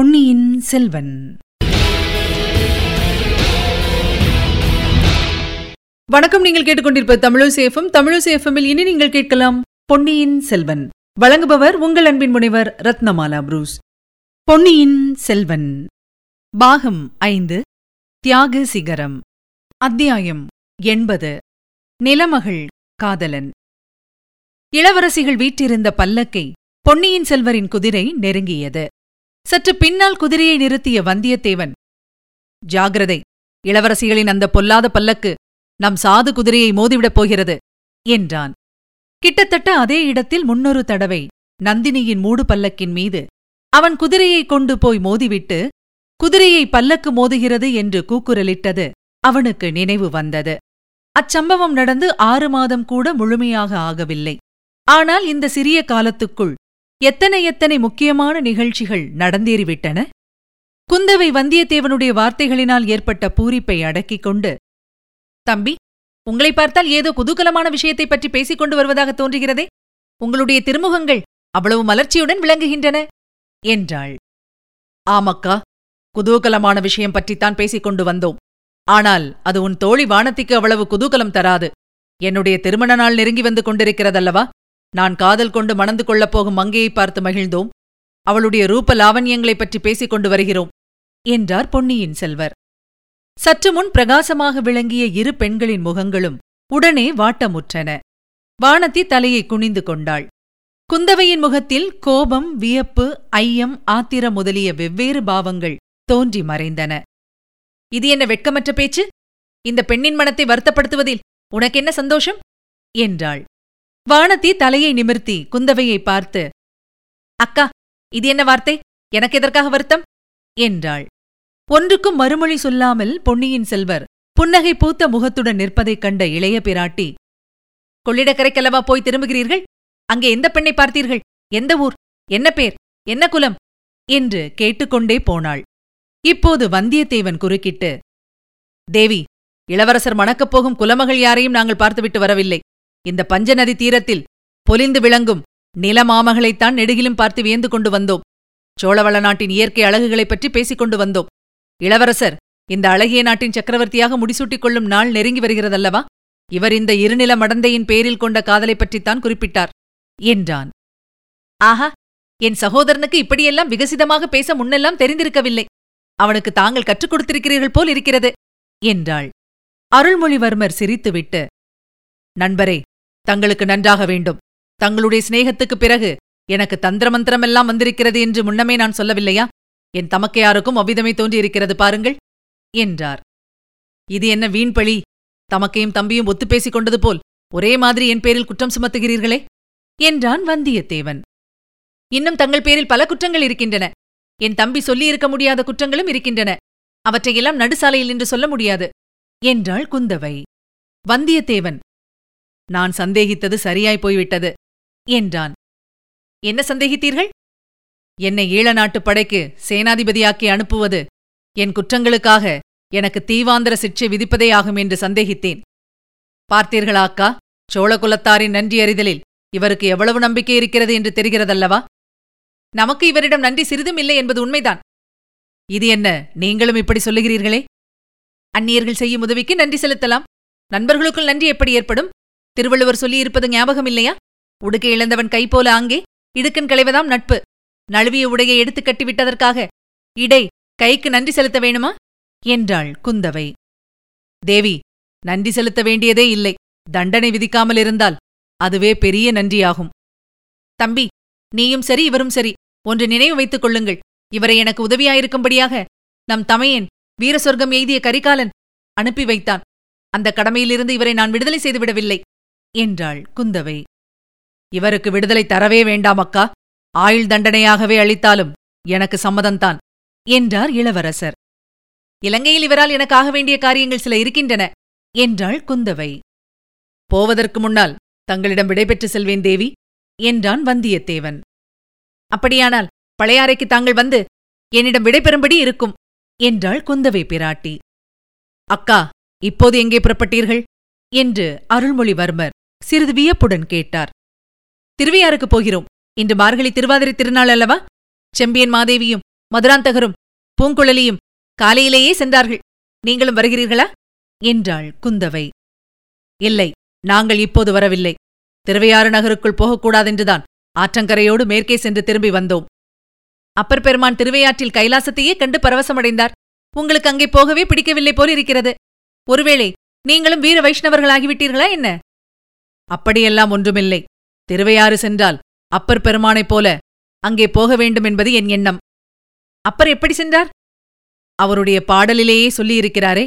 பொன்னியின் செல்வன். வணக்கம் நீங்கள் கேட்டுக்கொண்டிருப்ப தமிழசேஃபம் தமிழசேஃபமில் இனி நீங்கள் கேட்கலாம் பொன்னியின் செல்வன். வழங்குபவர் உங்கள் அன்பின் முனைவர் ரத்னமாலா புரூஸ். பொன்னியின் செல்வன். பாகம் ஐந்து தியாக சிகரம். அத்தியாயம் எண்பது நிலமகள் காதலன். இளவரசிகள் வீற்றிருந்த பல்லக்கை பொன்னியின் செல்வரின் குதிரை நெருங்கியது. சற்று பின்னால் குதிரையை நிறுத்திய வந்தியத்தேவன் ஜாகிரதை இளவரசிகளின் அந்த பொல்லாத பல்லக்கு நம் சாது குதிரையை மோதிவிடப் போகிறது என்றான். கிட்டத்தட்ட அதே இடத்தில் முன்னொரு தடவை நந்தினியின் மூடு பல்லக்கின் மீது அவன் குதிரையை கொண்டு போய் மோதிவிட்டு குதிரையை பல்லக்கு மோதுகிறது என்று கூக்குரலிட்டது அவனுக்கு நினைவு வந்தது. அச்சம்பவம் நடந்து ஆறு மாதம் கூட முழுமையாக ஆகவில்லை. ஆனால் இந்த சிறிய காலத்துக்குள் எத்தனை எத்தனை முக்கியமான நிகழ்ச்சிகள் நடந்தேறிவிட்டன? குந்தவை வந்தியத்தேவனுடைய வார்த்தைகளினால் ஏற்பட்ட பூரிப்பை அடக்கிக் கொண்டு தம்பி உங்களை பார்த்தால் ஏதோ குதூகலமான விஷயத்தைப் பற்றி பேசிக் கொண்டு வருவதாக தோன்றுகிறதே. உங்களுடைய திருமுகங்கள் அவ்வளவு மலர்ச்சியுடன் விளங்குகின்றன என்றாள். ஆமக்கா குதூகலமான விஷயம் பற்றித்தான் பேசிக் கொண்டு வந்தோம். ஆனால் அது உன் தோழி வானத்திக்கு அவ்வளவு குதூகலம் தராது. என்னுடைய திருமண நாள் நெருங்கி வந்து கொண்டிருக்கிறதல்லவா? நான் காதல் கொண்டு மணந்து கொள்ளப் போகும் மங்கையை பார்த்து மகிழ்ந்தோம். அவளுடைய ரூப லாவண்யங்களைப் பற்றி பேசிக் கொண்டு வருகிறோம் என்றார் பொன்னியின் செல்வர். சற்று முன் பிரகாசமாக விளங்கிய இரு பெண்களின் முகங்களும் உடனே வாட்டமுற்றன. வானதி தலையை குனிந்து கொண்டாள். குந்தவையின் முகத்தில் கோபம் வியப்பு ஐயம் ஆத்திரம் முதலிய வெவ்வேறு பாவங்கள் தோன்றி மறைந்தன. இது என்ன வெட்கமற்ற பேச்சு? இந்த பெண்ணின் மனத்தை வருத்தப்படுத்துவதில் உனக்கென்ன சந்தோஷம்? என்றாள். வானதி தலையை நிமிர்த்தி குந்தவையை பார்த்து அக்கா இது என்ன வார்த்தை? எனக்கு எதற்காக வருத்தம்? என்றாள். ஒன்றுக்கும் மறுமொழி சொல்லாமல் பொன்னியின் செல்வர் புன்னகை பூத்த முகத்துடன் நிற்பதைக் கண்ட இளைய பிராட்டி கொள்ளிடக்கரைக்கல்லவா போய் திரும்புகிறீர்கள்? அங்கே எந்த பெண்ணை பார்த்தீர்கள்? எந்த ஊர்? என்ன பேர்? என்ன குலம்? என்று கேட்டுக்கொண்டே போனாள். இப்போது வந்தியத்தேவன் குறுக்கிட்டு தேவி இளவரசர் மணக்கப் போகும் குலமகள் யாரையும் நாங்கள் பார்த்துவிட்டு வரவில்லை. இந்த பஞ்சநதி தீரத்தில் பொலிந்து விளங்கும் நிலமாமகளைத்தான் நெடுகிலும் பார்த்து வியந்து கொண்டு வந்தோம். சோழவள நாட்டின் இயற்கை அழகுகளைப் பற்றி பேசிக் கொண்டு வந்தோம். இளவரசர் இந்த அழகிய நாட்டின் சக்கரவர்த்தியாக முடிசூட்டிக் கொள்ளும் நாள் நெருங்கி வருகிறதல்லவா? இவர் இந்த இருநில மடந்தையின் பேரில் கொண்ட காதலைப் பற்றித்தான் குறிப்பிட்டார். என்றான். ஆஹா என் சகோதரனுக்கு இப்படியெல்லாம் விகசிதமாக பேச முன்னெல்லாம் தெரிந்திருக்கவில்லை. அவனுக்கு தாங்கள் கற்றுக் கொடுத்திருக்கிறீர்கள் போல் இருக்கிறது என்றாள். அருள்மொழிவர்மர் சிரித்துவிட்டு நண்பரே தங்களுக்கு நன்றாக வேண்டும். தங்களுடைய சிநேகத்துக்குப் பிறகு எனக்கு தந்திரமந்திரமெல்லாம் வந்திருக்கிறது என்று முன்னமே நான் சொல்லவில்லையா? என் தமக்கையாருக்கும் அவ்விதமே தோன்றியிருக்கிறது பாருங்கள் என்றார். இது என்ன வீண்பழி தமக்கையும் தம்பியும் ஒத்து பேசிக் கொண்டது போல் ஒரே மாதிரி என் பேரில் குற்றம் சுமத்துகிறீர்களே என்றான் வந்தியத்தேவன். இன்னும் தங்கள் பேரில் பல குற்றங்கள் இருக்கின்றன. என் தம்பி சொல்லியிருக்க முடியாத குற்றங்களும் இருக்கின்றன. அவற்றையெல்லாம் நடுசாலையில் என்று சொல்ல முடியாது என்றாள் குந்தவை. வந்தியத்தேவன் நான் சந்தேகித்தது சரியாய் போய்விட்டது என்றான். என்ன சந்தேகித்தீர்கள்? என்னை ஈழ நாட்டுப் படைக்கு சேனாதிபதியாக்கி அனுப்புவது என் குற்றங்களுக்காக எனக்கு தீவாந்திர சிக்ஷை விதிப்பதே ஆகும் என்று சந்தேகித்தேன். பார்த்தீர்களா அக்கா சோழகுலத்தாரின் நன்றியறிதலில் இவருக்கு எவ்வளவு நம்பிக்கை இருக்கிறது என்று தெரிகிறதல்லவா? நமக்கு இவரிடம் நன்றி சிறிதும் இல்லை என்பது உண்மைதான். இது என்ன நீங்களும் இப்படி சொல்லுகிறீர்களே? அந்நியர்கள் செய்யும் உதவிக்கு நன்றி செலுத்தலாம். நண்பர்களுக்குள் நன்றி எப்படி ஏற்படும்? திருவள்ளுவர் சொல்லியிருப்பது ஞாபகம் இல்லையா? உடுக்கை இழந்தவன் கை போல ஆங்கே இடுக்கன் களைவதாம் நட்பு. நழுவிய உடையை எடுத்துக் கட்டிவிட்டதற்காக. இடை கைக்கு நன்றி செலுத்த வேணுமா? என்றாள் குந்தவை. தேவி நன்றி செலுத்த வேண்டியதே இல்லை. தண்டனை விதிக்காமல் இருந்தால் அதுவே பெரிய நன்றியாகும். தம்பி நீயும் சரி இவரும் சரி. ஒன்று நினைவு வைத்துக் கொள்ளுங்கள். இவரை எனக்கு உதவியாயிருக்கும்படியாக நம் தமையன் வீர சொர்க்கம் எய்திய கரிகாலன் அனுப்பி வைத்தான். அந்த கடமையிலிருந்து இவரை நான் விடுதலை செய்துவிடவில்லை. என்றாள் குந்தவை. இவருக்கு விடுதலை தரவே வேண்டாம் அக்கா. ஆயுள் தண்டனையாகவே அளித்தாலும் எனக்கு சம்மதம்தான் என்றார் இளவரசர். இலங்கையில் இவரால் எனக்கு ஆக வேண்டிய காரியங்கள் சில இருக்கின்றன என்றாள் குந்தவை. போவதற்கு முன்னால் தங்களிடம் விடைபெற்று செல்வேன் தேவி என்றான் வந்தியத்தேவன். அப்படியானால் பழையாறைக்கு தாங்கள் வந்து என்னிடம் விடைபெறும்படி இருக்கும் என்றாள் குந்தவை பிராட்டி. அக்கா இப்போது எங்கே புறப்பட்டீர்கள்? என்று அருள்மொழிவர்மர். சிறிது வியப்புடன் கேட்டார். திருவையாறுக்குப் போகிறோம். இன்று மார்கழி திருவாதிரை திருநாள் அல்லவா? செம்பியன் மாதேவியும் மதுராந்தகரும் பூங்குழலியும் காலையிலேயே சென்றார்கள். நீங்களும் வருகிறீர்களா? என்றாள் குந்தவை. இல்லை நாங்கள் இப்போது வரவில்லை. திருவையாறு நகருக்குள் போகக்கூடாதென்றுதான் ஆற்றங்கரையோடு மேற்கே சென்று திரும்பி வந்தோம். அப்பர் பெருமான் திருவையாற்றில் கைலாசத்தையே கண்டு பரவசமடைந்தார். உங்களுக்கு அங்கே போகவே பிடிக்கவில்லை போல் இருக்கிறது ஒருவேளை நீங்களும் வீர வைஷ்ணவர்களாகிவிட்டீர்களா என்ன? அப்படியெல்லாம் ஒன்றுமில்லை. திருவையாறு சென்றால் அப்பர் பெருமானைப் போல அங்கே போக வேண்டும் என்பது என் எண்ணம். அப்பர் எப்படி சென்றார்? அவருடைய பாடலிலேயே சொல்லியிருக்கிறாரே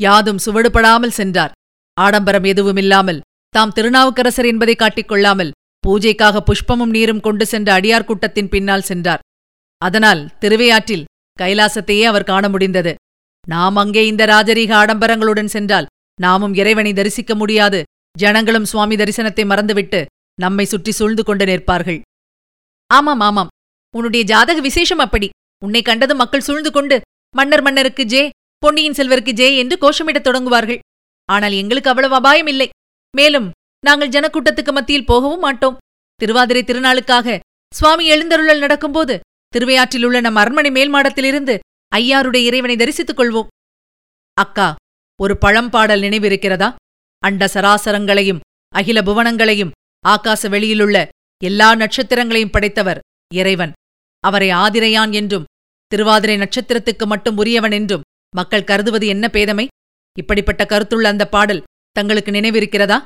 யாதும் சுவடுபடாமல் சென்றார். ஆடம்பரம் எதுவுமில்லாமல் தாம் திருநாவுக்கரசர் என்பதை காட்டிக்கொள்ளாமல் பூஜைக்காக புஷ்பமும் நீரும் கொண்டு சென்ற அடியார் கூட்டத்தின் பின்னால் சென்றார். அதனால் திருவையாற்றில் கைலாசத்தையே அவர் காண முடிந்தது. நாம் அங்கே இந்த ராஜரீக ஆடம்பரங்களுடன் சென்றால் நாமும் இறைவனை தரிசிக்க முடியாது ஜனங்களும் சுவாமி தரிசனத்தை மறந்துவிட்டு நம்மை சுற்றி சூழ்ந்து கொண்டு நிற்பார்கள். ஆமாம் ஆமாம். உன்னுடைய ஜாதக விசேஷம் அப்படி. உன்னை கண்டது மக்கள் சூழ்ந்து கொண்டு மன்னர் மன்னருக்கு ஜே பொன்னியின் செல்வருக்கு ஜே என்று கோஷமிடத் தொடங்குவார்கள். ஆனால் எங்களுக்கு அவ்வளவு அபாயம் இல்லை. மேலும் நாங்கள் ஜனக்கூட்டத்துக்கு மத்தியில் போகவும் மாட்டோம். திருவாதிரை திருநாளுக்காக சுவாமி எழுந்தருளல் நடக்கும்போது திருவையாற்றில் உள்ள நம் அரண்மனை மேல்மாடத்திலிருந்து ஐயாருடைய இறைவனை தரிசித்துக் கொள்வோம். அக்கா ஒரு பழம்பாடல் நினைவிருக்கிறதா? அண்ட சராசரங்களையும் அகில புவனங்களையும் ஆகாச வெளியிலுள்ள எல்லா நட்சத்திரங்களையும் படைத்தவர் இறைவன். அவரை ஆதிரையான் என்றும் திருவாதிரை நட்சத்திரத்துக்கு மட்டும் உரியவன் என்றும் மக்கள் கருதுவது என்ன பேதமை? இப்படிப்பட்ட கருத்துள்ள அந்த பாடல் தங்களுக்கு நினைவிருக்கிறதா?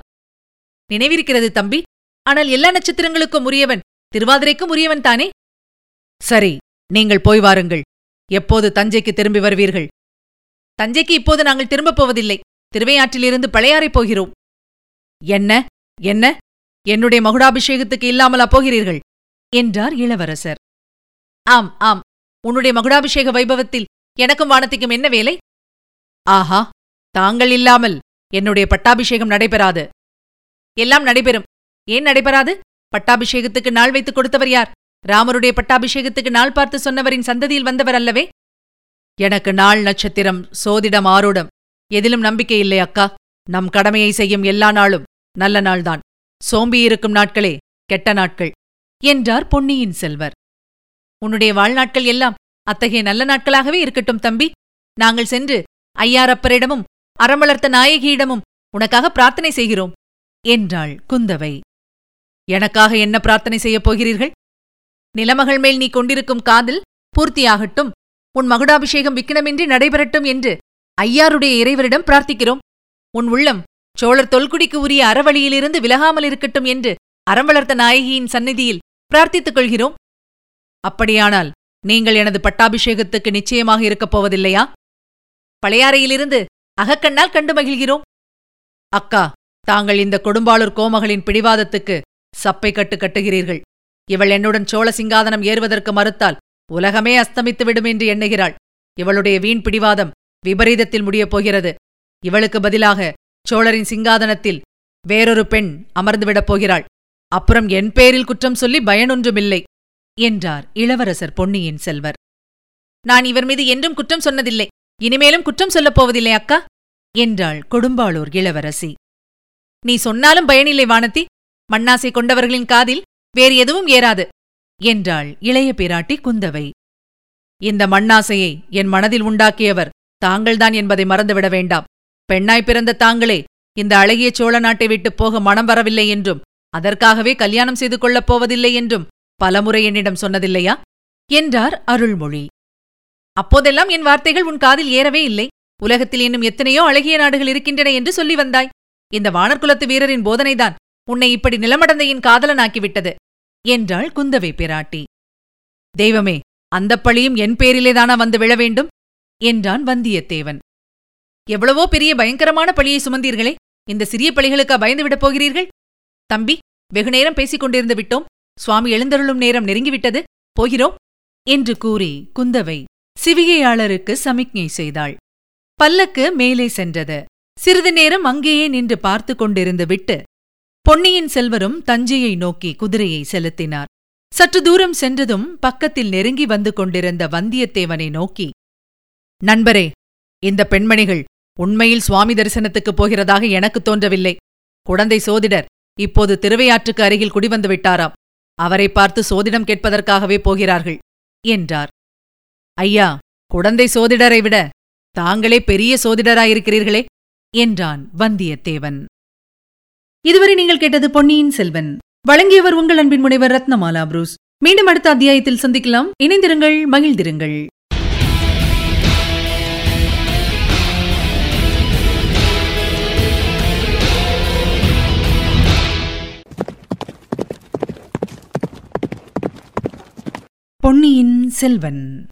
நினைவிருக்கிறது தம்பி. ஆனால் எல்லா நட்சத்திரங்களுக்கும் உரியவன் திருவாதிரைக்கும் உரியவன் தானே? சரி நீங்கள் போய் வாருங்கள். எப்போது தஞ்சைக்கு திரும்பி வருவீர்கள்? தஞ்சைக்கு இப்போது நாங்கள் திரும்பப் போவதில்லை. திருவையாற்றிலிருந்து பழையாறைப் போகிறோம். என்ன? என்ன? என்னுடைய மகுடாபிஷேகத்துக்கு இல்லாமலா போகிறீர்கள்? என்றார் இளவரசர். ஆம் ஆம். உன்னுடைய மகுடாபிஷேக வைபவத்தில் எனக்கும் வானத்திக்கும் என்ன வேலை? ஆஹா தாங்கள் இல்லாமல் என்னுடைய பட்டாபிஷேகம் நடைபெறாது. எல்லாம் நடைபெறும். ஏன் நடைபெறாது? பட்டாபிஷேகத்துக்கு நாள் வைத்துக் கொடுத்தவர் யார்? ராமருடைய பட்டாபிஷேகத்துக்கு நாள் பார்த்து சொன்னவரின் சந்ததியில் வந்தவர் அல்லவே? எனக்கு நாள் நட்சத்திரம் சோதிடம் ஆரூடம். எதிலும் நம்பிக்கை இல்லை அக்கா. நம் கடமையை செய்யும் எல்லா நாளும் நல்ல நாள்தான். சோம்பியிருக்கும் நாட்களே கெட்ட நாட்கள் என்றார் பொன்னியின் செல்வர். உன்னுடைய வாழ்நாட்கள் எல்லாம் அத்தகைய நல்ல நாட்களாகவே இருக்கட்டும் தம்பி. நாங்கள் சென்று ஐயாரப்பரிடமும் அறமளர்த்த நாயகியிடமும் உனக்காக பிரார்த்தனை செய்கிறோம் என்றாள் குந்தவை. எனக்காக என்ன பிரார்த்தனை செய்யப் போகிறீர்கள்? நிலமகள் மேல் நீ கொண்டிருக்கும் காதல் பூர்த்தியாகட்டும் உன் மகுடாபிஷேகம் விக்கினமின்றி நடைபெறட்டும் என்று ஐயாருடைய இறைவரிடம் பிரார்த்திக்கிறோம். உன் உள்ளம் சோழர் தொல்குடிக்கு உரிய அறவழியிலிருந்து விலகாமல் இருக்கட்டும் என்று அறம் வளர்த்த நாயகியின் சந்நிதியில் பிரார்த்தித்துக் கொள்கிறோம். அப்படியானால் நீங்கள் எனது பட்டாபிஷேகத்துக்கு நிச்சயமாக இருக்கப் போவதில்லையா? பழையாறையிலிருந்து அகக்கண்ணால் கண்டு மகிழ்கிறோம். அக்கா தாங்கள் இந்த கொடும்பாளூர் கோமகளின் பிடிவாதத்துக்கு சப்பை கட்டு கட்டுகிறீர்கள். இவள் என்னுடன் சோழ சிங்காதனம் ஏறுவதற்கு மறுத்தால் உலகமே அஸ்தமித்துவிடும் என்று எண்ணுகிறாள். இவளுடைய வீண் பிடிவாதம் விபரீதத்தில் முடியப் போகிறது இவளுக்கு பதிலாக சோழரின் சிங்காதனத்தில் வேறொரு பெண் அமர்ந்துவிடப் போகிறாள். அப்புறம் என் பேரில் குற்றம் சொல்லி பயனொன்றுமில்லை என்றார் இளவரசர் பொன்னியின் செல்வர். நான் இவர் மீது என்றும் குற்றம் சொன்னதில்லை இனிமேலும் குற்றம் சொல்லப் போவதில்லை அக்கா என்றாள் கொடும்பாளூர் இளவரசி. நீ சொன்னாலும் பயனில்லை வானத்தி மண்ணாசை கொண்டவர்களின் காதில் வேறு எதுவும் ஏறாது என்றாள் இளைய பிராட்டி குந்தவை. இந்த மண்ணாசையை என் மனதில் உண்டாக்கியவர் தாங்கள்தான் என்பதை மறந்துவிட வேண்டாம். பெண்ணாய் பிறந்த தாங்களே இந்த அழகிய சோழ நாட்டை விட்டுப் போக மனம் வரவில்லை என்றும் அதற்காகவே கல்யாணம் செய்து கொள்ளப் போவதில்லை என்றும் பலமுறை என்னிடம் சொன்னதில்லையா? என்றார் அருள்மொழி. அப்போதெல்லாம் என் வார்த்தைகள் உன் காதில் ஏறவே இல்லை. உலகத்தில் இன்னும் எத்தனையோ அழகிய நாடுகள் இருக்கின்றன என்று சொல்லி வந்தாய். இந்த வானர்குலத்து வீரரின் போதனைதான் உன்னை இப்படி நிலமடந்தையின் காதலனாக்கிவிட்டது என்றாள் குந்தவை பிராட்டி. தெய்வமே அந்தப் பழியும் என் பேரிலேதானா வந்து விழ வேண்டும்? என்றான் வந்தியத்தேவன். எவ்வளவோ பெரிய பயங்கரமான பழியை சுமந்தீர்களே இந்த சிறிய பழிகளுக்கா பயந்துவிடப் போகிறீர்கள்? தம்பி வெகுநேரம் பேசிக் கொண்டிருந்து விட்டோம். சுவாமி எழுந்தருளும் நேரம் நெருங்கிவிட்டது. போகிறோம் என்று கூறி குந்தவை சிவிகையாளருக்கு சமிக்ஞை செய்தாள். பல்லக்கு மேலே சென்றது. சிறிது நேரம் அங்கேயே நின்று பார்த்து கொண்டிருந்து விட்டு பொன்னியின் செல்வரும் தஞ்சையை நோக்கி குதிரையை செலுத்தினார். சற்று தூரம் சென்றதும் பக்கத்தில் நெருங்கி வந்து கொண்டிருந்த வந்தியத்தேவனை நோக்கி நண்பரே இந்த பெண்மணிகள் உண்மையில் சுவாமி தரிசனத்துக்குப் போகிறதாக எனக்கு தோன்றவில்லை. குழந்தை சோதிடர் இப்போது திருவையாற்றுக்கு அருகில் குடிவந்து விட்டாராம். அவரை பார்த்து சோதிடம் கேட்பதற்காகவே போகிறார்கள் என்றார். ஐயா குழந்தை சோதிடரை விட தாங்களே பெரிய சோதிடராயிருக்கிறீர்களே என்றான் வந்தியத்தேவன். இதுவரை நீங்கள் கேட்டது பொன்னியின் செல்வன். வழங்கியவர் உங்கள் அன்பின் முனைவர் ரத்னமாலா புரூஸ். மீண்டும் அடுத்த அத்தியாயத்தில் சந்திக்கலாம். இணைந்திருங்கள் மகிழ்ந்திருங்கள். பொன்னியின் செல்வன்.